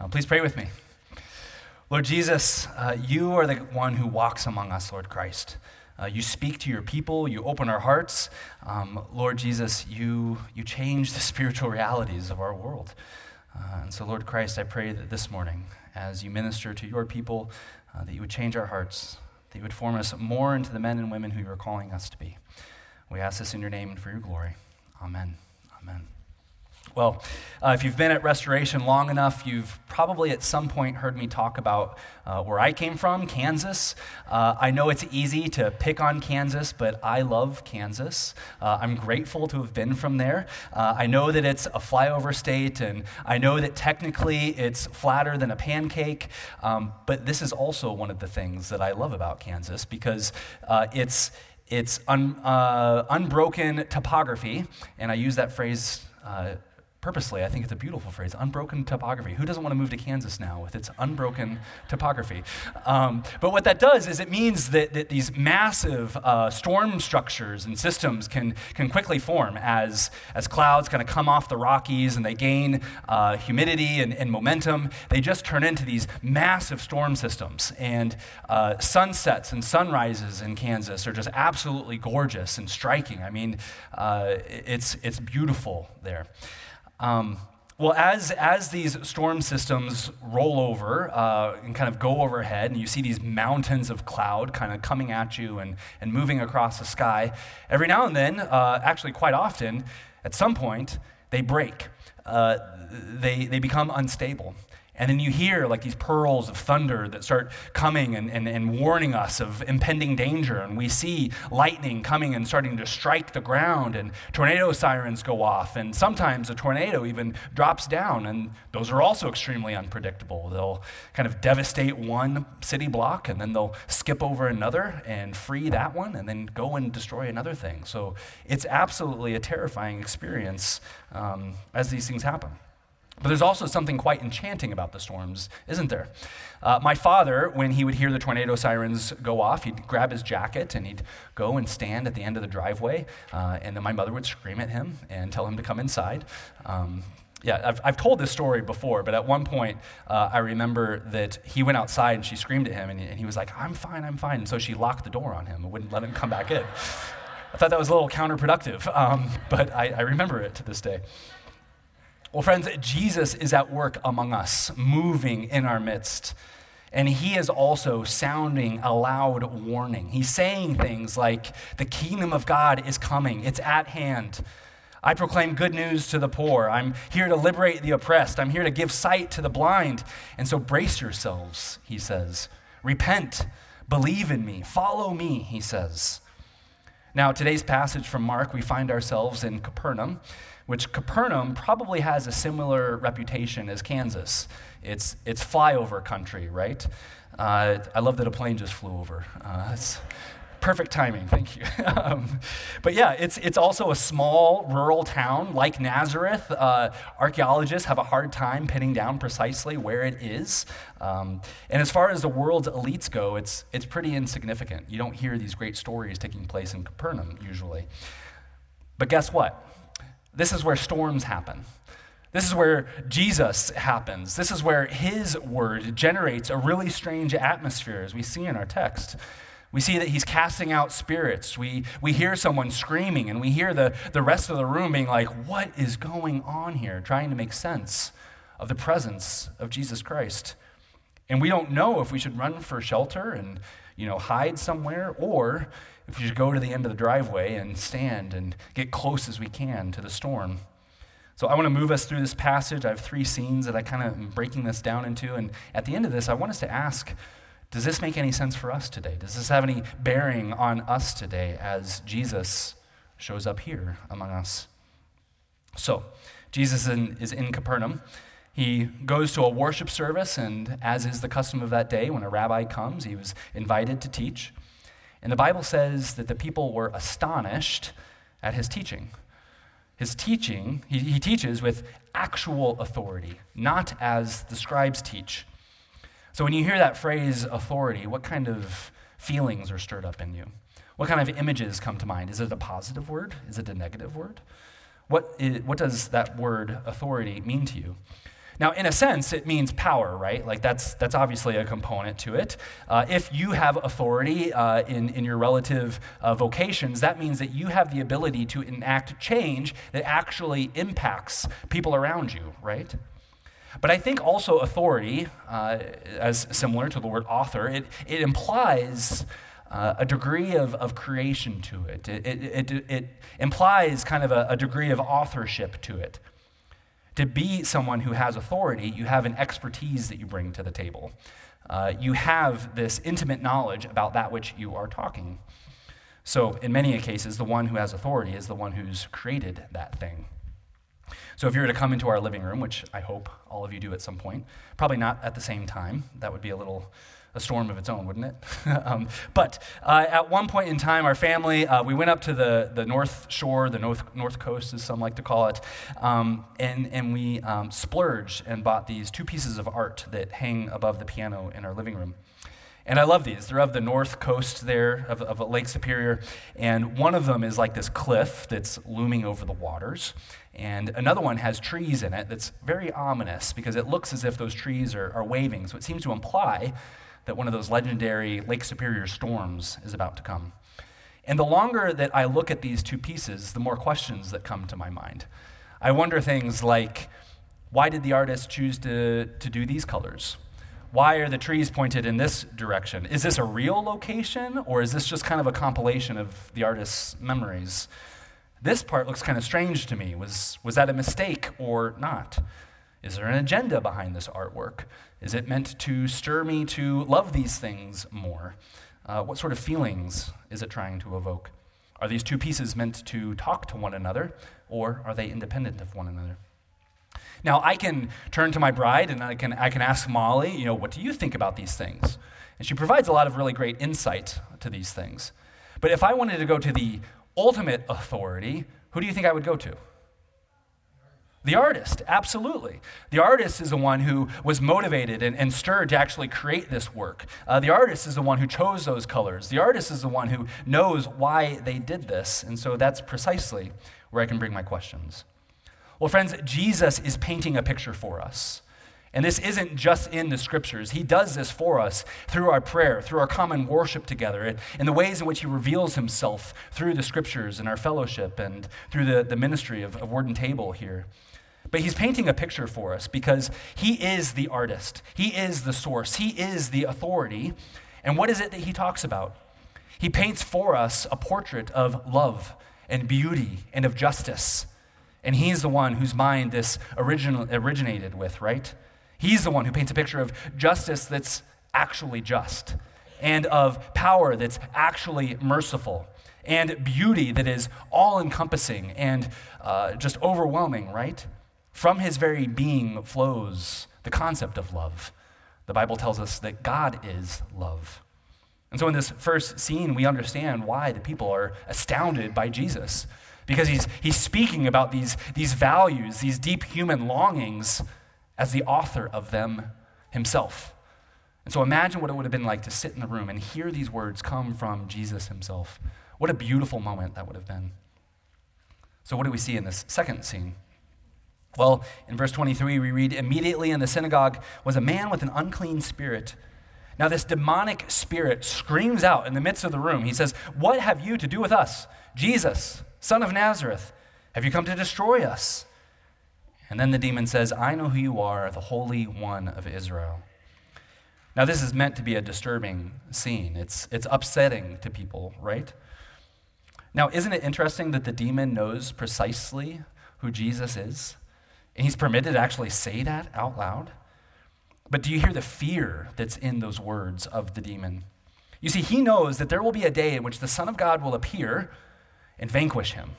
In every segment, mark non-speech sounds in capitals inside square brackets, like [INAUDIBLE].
Uh, please pray with me. Lord Jesus, uh, you are the one who walks among us, Lord Christ. Uh, you speak to your people, you open our hearts. Um, Lord Jesus, you, you change the [LAUGHS] spiritual realities of our world. Uh, and so, Lord Christ, I pray that this morning, as you minister to your people, uh, that you would change our hearts, that you would form us more into the men and women who you are calling us to be. We ask this in your name and for your glory. Amen. Amen. Well, uh, if you've been at Restoration long enough, you've probably at some point heard me talk about uh, where I came from, Kansas. Uh, I know it's easy to pick on Kansas, but I love Kansas. Uh, I'm grateful to have been from there. Uh, I know that it's a flyover state, and I know that technically it's flatter than a pancake, um, but this is also one of the things that I love about Kansas because uh, it's it's un, unbroken topography, and I use that phrase uh, purposely. I think it's a beautiful phrase unbroken topography. Who doesn't want to move to Kansas now with its unbroken topography? Um, but what that does is it means that, that these massive uh, storm structures and systems can, can quickly form as, as clouds kind of come off the Rockies and they gain uh, humidity and, and, momentum. They just turn into these massive storm systems. And uh, sunsets and sunrises in Kansas are just absolutely gorgeous and striking. I mean, uh, it's, it's beautiful there. Um, well, as, as these storm systems roll over uh, and kind of go overhead, and you see these mountains of cloud kind of coming at you and, and moving across the sky, every now and then, uh, actually quite often, at some point, they break. Uh, they, they become unstable. And then you hear like these pearls of thunder that start coming and, and, and warning us of impending danger. And we see lightning coming and starting to strike the ground, and tornado sirens go off. And sometimes a tornado even drops down, and those are also extremely unpredictable. They'll kind of devastate one city block, and then they'll skip over another and free that one, and then go and destroy another thing. So it's absolutely a terrifying experience um, as these things happen. But there's also something quite enchanting about the storms, isn't there? Uh, my father, when he would hear the tornado sirens go off, he'd grab his jacket and he'd go and stand at the end of the driveway. Uh, and then my mother would scream at him and tell him to come inside. Um, yeah, I've, I've told this story before, but at one point uh, I remember that he went outside and she screamed at him and he, and he was like, I'm fine, I'm fine. And so she locked the door on him and wouldn't let him come back in. I thought that was a little counterproductive, um, [LAUGHS] but I, I remember it to this day. Well, friends, Jesus is at work among us, moving in our midst. And he is also sounding a loud warning. He's saying things like, The kingdom of God is coming, it's at hand. I proclaim good news to the poor. I'm here to liberate the oppressed. I'm here to give sight to the blind. And so brace yourselves, he says. Repent, believe in me, follow me, he says. Now, today's passage from Mark, we find ourselves in Capernaum which Capernaum probably has a similar reputation as Kansas. It's, it's flyover country, right? Uh, I love that a plane just flew over. Uh, it's perfect timing, thank you. [LAUGHS] um, but yeah, it's, it's also a small rural town like Nazareth. Uh, archaeologists have a hard time pinning down precisely where it is. Um, and as far as the world's elites go, it's, it's pretty insignificant. You don't hear these great stories taking place in Capernaum usually. But guess what? This is where storms happen. This is where Jesus happens. This is where his word generates a really strange atmosphere, as we see in our text. We see that he's casting out spirits. We, we hear someone screaming, and we hear the, the rest of the room being like, What is going on here? trying to make sense of the presence of Jesus Christ. And we don't know if we should run for shelter and you know, hide somewhere, or if you should go to the end of the driveway and stand and get close as we can to the storm. So I want to move us through this passage. I have three scenes that I kind of am breaking this down into. And at the end of this, I want us to ask does this make any sense for us today? Does this have any bearing on us today as Jesus shows up here among us? So, Jesus in, is in Capernaum. He goes to a worship service, and as is the custom of that day, when a rabbi comes, he was invited to teach. And the Bible says that the people were astonished at his teaching. His teaching, he, he teaches with actual authority, not as the scribes teach. So when you hear that phrase, authority, what kind of feelings are stirred up in you? What kind of images come to mind? Is it a positive word? Is it a negative word? What, is, what does that word authority mean to you? Now, in a sense, it means power, right? Like that's, that's obviously a component to it. Uh, if you have authority uh, in, in your relative uh, vocations, that means that you have the ability to enact change that actually impacts people around you, right? But I think also authority, uh, as similar to the word author, it, it implies uh, a degree of, of creation to it. It, it, it, it implies kind of a, a degree of authorship to it. To be someone who has authority, you have an expertise that you bring to the table. Uh, you have this intimate knowledge about that which you are talking. So, in many cases, the one who has authority is the one who's created that thing. So, if you were to come into our living room, which I hope all of you do at some point, probably not at the same time, that would be a little a storm of its own, wouldn't it? [LAUGHS] um, but uh, at one point in time, our family, uh, we went up to the, the North Shore, the North, North Coast, as some like to call it, um, and, and we um, splurged and bought these two pieces of art that hang above the piano in our living room. And I love these. They're of the north coast there of, of Lake Superior. And one of them is like this cliff that's looming over the waters. And another one has trees in it that's very ominous because it looks as if those trees are, are waving. So it seems to imply that one of those legendary Lake Superior storms is about to come. And the longer that I look at these two pieces, the more questions that come to my mind. I wonder things like why did the artist choose to, to do these colors? Why are the trees pointed in this direction? Is this a real location, or is this just kind of a compilation of the artist's memories? This part looks kind of strange to me. Was, was that a mistake or not? Is there an agenda behind this artwork? Is it meant to stir me to love these things more? Uh, what sort of feelings is it trying to evoke? Are these two pieces meant to talk to one another, or are they independent of one another? Now, I can turn to my bride and I can, I can ask Molly, you know, what do you think about these things? And she provides a lot of really great insight to these things. But if I wanted to go to the ultimate authority, who do you think I would go to? The artist, absolutely. The artist is the one who was motivated and, and stirred to actually create this work. Uh, the artist is the one who chose those colors. The artist is the one who knows why they did this. And so that's precisely where I can bring my questions. Well, friends, Jesus is painting a picture for us. And this isn't just in the scriptures. He does this for us through our prayer, through our common worship together, in the ways in which He reveals Himself through the scriptures and our fellowship and through the, the ministry of, of Word and Table here. But he's painting a picture for us because he is the artist, he is the source, he is the authority. And what is it that he talks about? He paints for us a portrait of love and beauty and of justice. And he's the one whose mind this original, originated with, right? He's the one who paints a picture of justice that's actually just, and of power that's actually merciful, and beauty that is all encompassing and uh, just overwhelming, right? From his very being flows the concept of love. The Bible tells us that God is love. And so, in this first scene, we understand why the people are astounded by Jesus. Because he's, he's speaking about these, these values, these deep human longings, as the author of them himself. And so, imagine what it would have been like to sit in the room and hear these words come from Jesus himself. What a beautiful moment that would have been. So, what do we see in this second scene? Well, in verse 23, we read Immediately in the synagogue was a man with an unclean spirit. Now, this demonic spirit screams out in the midst of the room. He says, What have you to do with us, Jesus, son of Nazareth? Have you come to destroy us? And then the demon says, I know who you are, the Holy One of Israel. Now, this is meant to be a disturbing scene. It's, it's upsetting to people, right? Now, isn't it interesting that the demon knows precisely who Jesus is? And he's permitted to actually say that out loud. But do you hear the fear that's in those words of the demon? You see, he knows that there will be a day in which the Son of God will appear and vanquish him,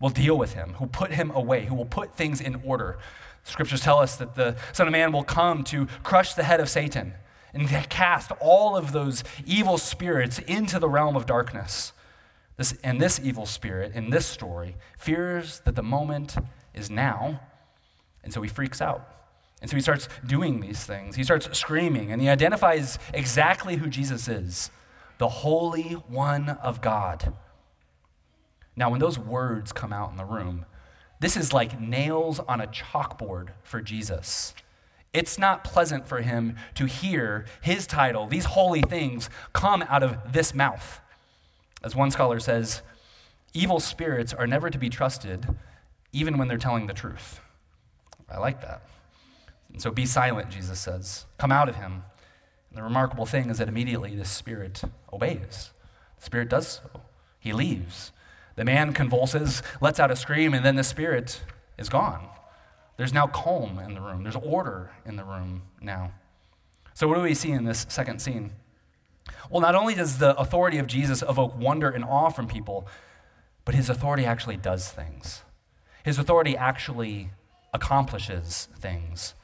will deal with him, who put him away, who will put things in order. Scriptures tell us that the Son of Man will come to crush the head of Satan and cast all of those evil spirits into the realm of darkness. This, and this evil spirit in this story fears that the moment is now and so he freaks out. And so he starts doing these things. He starts screaming, and he identifies exactly who Jesus is the Holy One of God. Now, when those words come out in the room, this is like nails on a chalkboard for Jesus. It's not pleasant for him to hear his title, these holy things, come out of this mouth. As one scholar says, evil spirits are never to be trusted, even when they're telling the truth. I like that. And so be silent, Jesus says. Come out of him. And the remarkable thing is that immediately the spirit obeys. The spirit does so. He leaves. The man convulses, lets out a scream, and then the spirit is gone. There's now calm in the room, there's order in the room now. So, what do we see in this second scene? Well, not only does the authority of Jesus evoke wonder and awe from people, but his authority actually does things. His authority actually accomplishes things.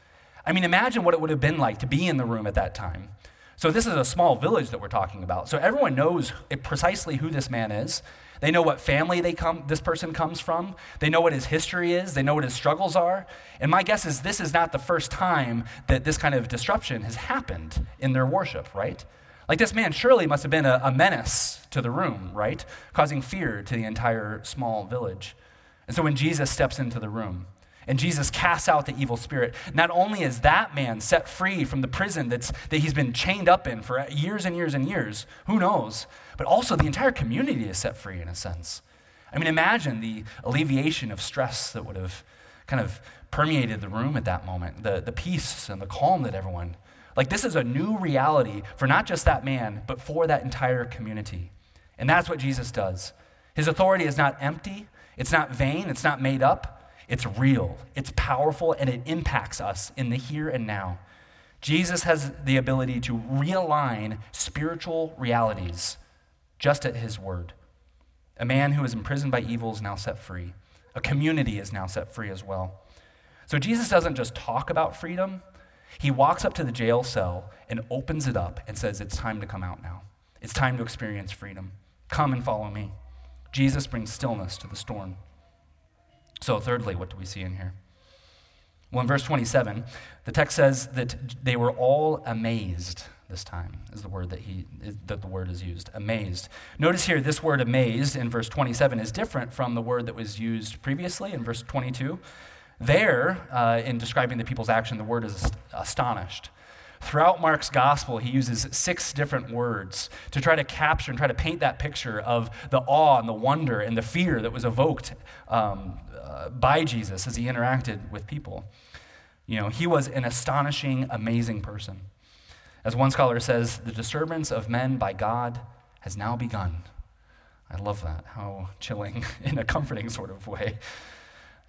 I mean, imagine what it would have been like to be in the room at that time. So, this is a small village that we're talking about. So, everyone knows precisely who this man is. They know what family they come, this person comes from. They know what his history is. They know what his struggles are. And my guess is this is not the first time that this kind of disruption has happened in their worship, right? Like this man surely must have been a, a menace to the room, right? Causing fear to the entire small village. And so when Jesus steps into the room, and Jesus casts out the evil spirit. Not only is that man set free from the prison that's, that he's been chained up in for years and years and years, who knows, but also the entire community is set free in a sense. I mean, imagine the alleviation of stress that would have kind of permeated the room at that moment, the, the peace and the calm that everyone. Like, this is a new reality for not just that man, but for that entire community. And that's what Jesus does. His authority is not empty, it's not vain, it's not made up. It's real, it's powerful, and it impacts us in the here and now. Jesus has the ability to realign spiritual realities just at his word. A man who is imprisoned by evil is now set free. A community is now set free as well. So Jesus doesn't just talk about freedom, he walks up to the jail cell and opens it up and says, It's time to come out now. It's time to experience freedom. Come and follow me. Jesus brings stillness to the storm. So, thirdly, what do we see in here? Well, in verse 27, the text says that they were all amazed this time is the word that he that the word is used amazed. Notice here this word amazed in verse 27 is different from the word that was used previously in verse 22 there uh, in describing the people's action the word is astonished Throughout Mark's gospel, he uses six different words to try to capture and try to paint that picture of the awe and the wonder and the fear that was evoked um, uh, by Jesus as he interacted with people. You know, he was an astonishing, amazing person. As one scholar says, the disturbance of men by God has now begun. I love that. How chilling [LAUGHS] in a comforting sort of way.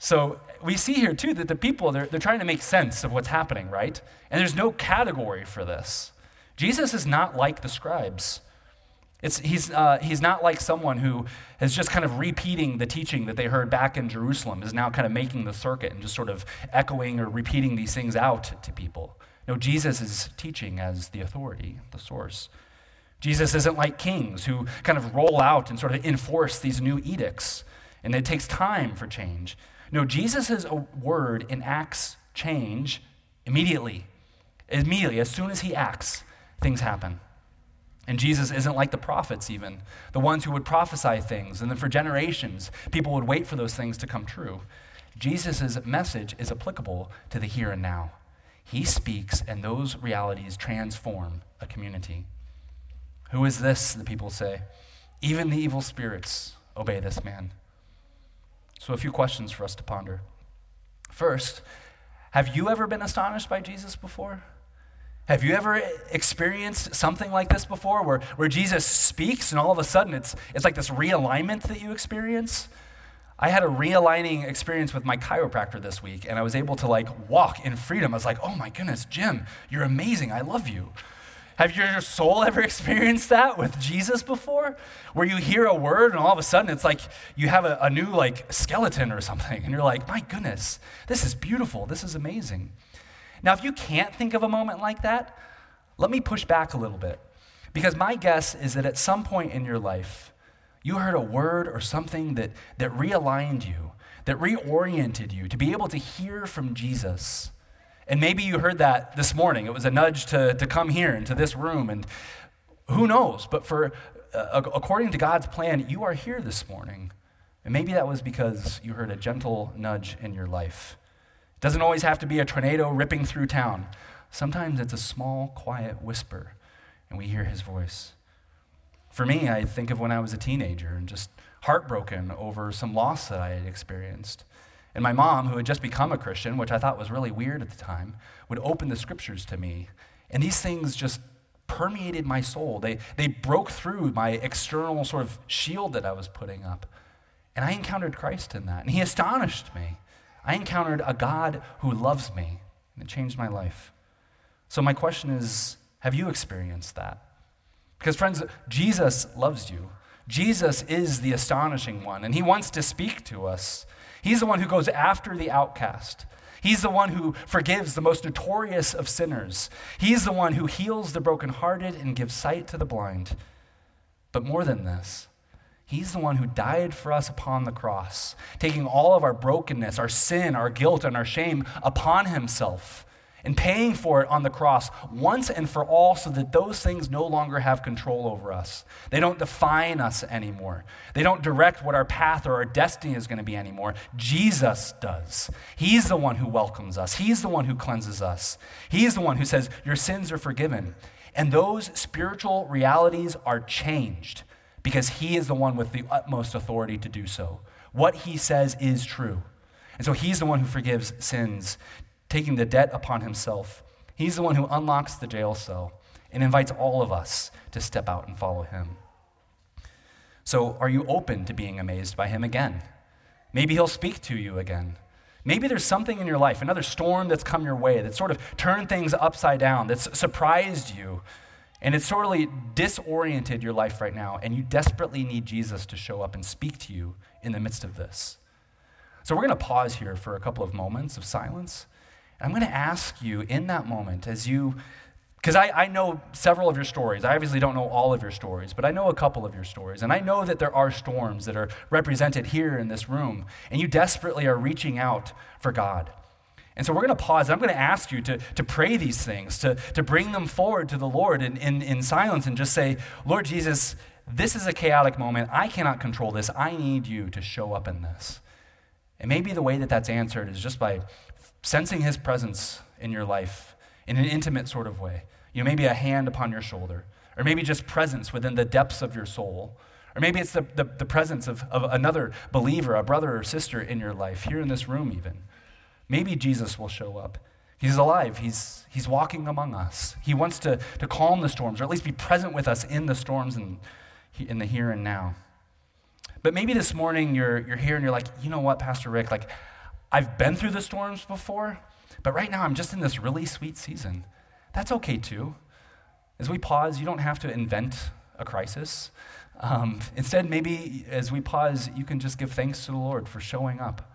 So we see here too that the people, they're, they're trying to make sense of what's happening, right? And there's no category for this. Jesus is not like the scribes. It's, he's, uh, he's not like someone who is just kind of repeating the teaching that they heard back in Jerusalem, is now kind of making the circuit and just sort of echoing or repeating these things out to people. No, Jesus is teaching as the authority, the source. Jesus isn't like kings who kind of roll out and sort of enforce these new edicts, and it takes time for change. No, Jesus' word enacts change immediately. Immediately, as soon as he acts, things happen. And Jesus isn't like the prophets, even, the ones who would prophesy things, and then for generations, people would wait for those things to come true. Jesus' message is applicable to the here and now. He speaks, and those realities transform a community. Who is this? The people say. Even the evil spirits obey this man. So, a few questions for us to ponder. First, have you ever been astonished by Jesus before? Have you ever experienced something like this before where, where Jesus speaks and all of a sudden it's, it's like this realignment that you experience? I had a realigning experience with my chiropractor this week and I was able to like walk in freedom. I was like, oh my goodness, Jim, you're amazing. I love you. Have your soul [LAUGHS] ever experienced that with Jesus before? Where you hear a word and all of a sudden it's like you have a, a new like skeleton or something and you're like, my goodness, this is beautiful. This is amazing. Now, if you can't think of a moment like that, let me push back a little bit. Because my guess is that at some point in your life, you heard a word or something that, that realigned you, that reoriented you to be able to hear from Jesus and maybe you heard that this morning. It was a nudge to, to come here into this room. And who knows? But for, uh, according to God's plan, you are here this morning. And maybe that was because you heard a gentle nudge in your life. It doesn't always have to be a tornado ripping through town. Sometimes it's a small, quiet whisper, and we hear his voice. For me, I think of when I was a teenager and just heartbroken over some loss that I had experienced. And my mom, who had just become a Christian, which I thought was really weird at the time, would open the scriptures to me. And these things just permeated my soul. They, they broke through my external sort of shield that I was putting up. And I encountered Christ in that. And he astonished me. I encountered a God who loves me. And it changed my life. So, my question is have you experienced that? Because, friends, Jesus loves you. Jesus is the astonishing one, and he wants to speak to us. He's the one who goes after the outcast. He's the one who forgives the most notorious of sinners. He's the one who heals the brokenhearted and gives sight to the blind. But more than this, He's the one who died for us upon the cross, taking all of our brokenness, our sin, our guilt, and our shame upon Himself and paying for it on the cross once and for all so that those things no longer have control over us. They don't define us anymore. They don't direct what our path or our destiny is going to be anymore. Jesus does. He's the one who welcomes us, He's the one who cleanses us. He's the one who says, Your sins are forgiven. And those spiritual realities are changed because He is the one with the utmost authority to do so. What He says is true. And so He's the one who forgives sins taking the debt upon himself. He's the one who unlocks the jail cell and invites all of us to step out and follow him. So, are you open to being amazed by him again? Maybe he'll speak to you again. Maybe there's something in your life, another storm that's come your way that sort of turned things upside down, that's surprised you, and it's sort of disoriented your life right now, and you desperately need Jesus to show up and speak to you in the midst of this. So, we're going to pause here for a couple of moments of silence. I'm going to ask you in that moment as you, because I, I know several of your stories. I obviously don't know all of your stories, but I know a couple of your stories. And I know that there are storms that are represented here in this room, and you desperately are reaching out for God. And so we're going to pause. I'm going to ask you to, to pray these things, to, to bring them forward to the Lord in, in, in silence and just say, Lord Jesus, this is a chaotic moment. I cannot control this. I need you to show up in this. And maybe the way that that's answered is just by sensing his presence in your life in an intimate sort of way. You know, maybe a hand upon your shoulder, or maybe just presence within the depths of your soul. Or maybe it's the, the, the presence of, of another believer, a brother or sister in your life, here in this room, even. Maybe Jesus will show up. He's alive. He's, he's walking among us. He wants to, to calm the storms, or at least be present with us in the storms and in the here and now. But maybe this morning you're, you're here and you're like, you know what, Pastor Rick, like, I've been through the storms before, but right now I'm just in this really sweet season. That's okay too. As we pause, you don't have to invent a crisis. Um, instead, maybe as we pause, you can just give thanks to the Lord for showing up.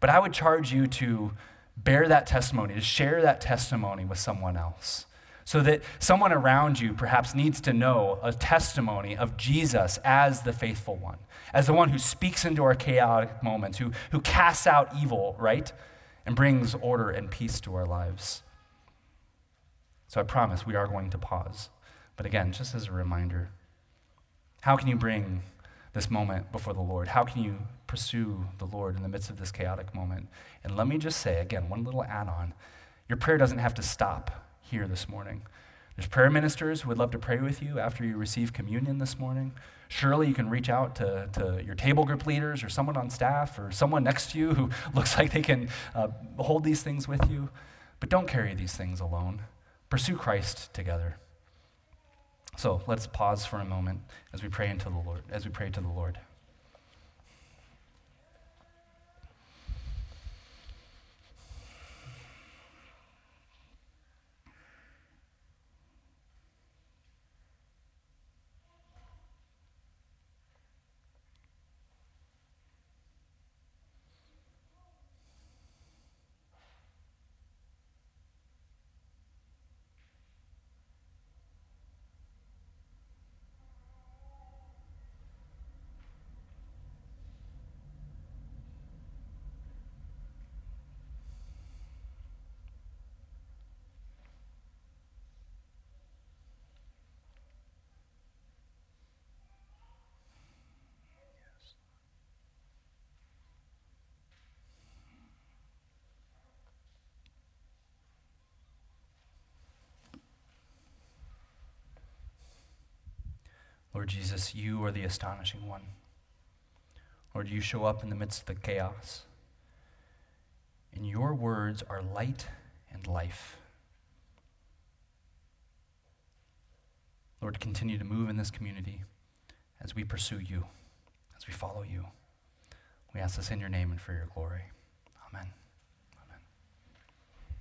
But I would charge you to bear that testimony, to share that testimony with someone else. So that someone around you perhaps needs to know a testimony of Jesus as the faithful one, as the one who speaks into our chaotic moments, who, who casts out evil, right? And brings order and peace to our lives. So I promise we are going to pause. But again, just as a reminder, how can you bring this moment before the Lord? How can you pursue the Lord in the midst of this chaotic moment? And let me just say, again, one little add on your prayer doesn't have to stop here this morning. There's prayer ministers who would love to pray with you after you receive communion this morning. Surely you can reach out to, to your table group leaders or someone on staff or someone next to you who [LAUGHS] looks like they can uh, hold these things with you. But don't carry these things alone. Pursue Christ together. So let's pause for a moment as we pray into the Lord, as we pray to the Lord. Lord Jesus, you are the astonishing one. Lord, you show up in the midst of the chaos. And your words are light and life. Lord, continue to move in this community as we pursue you, as we follow you. We ask this in your name and for your glory. Amen.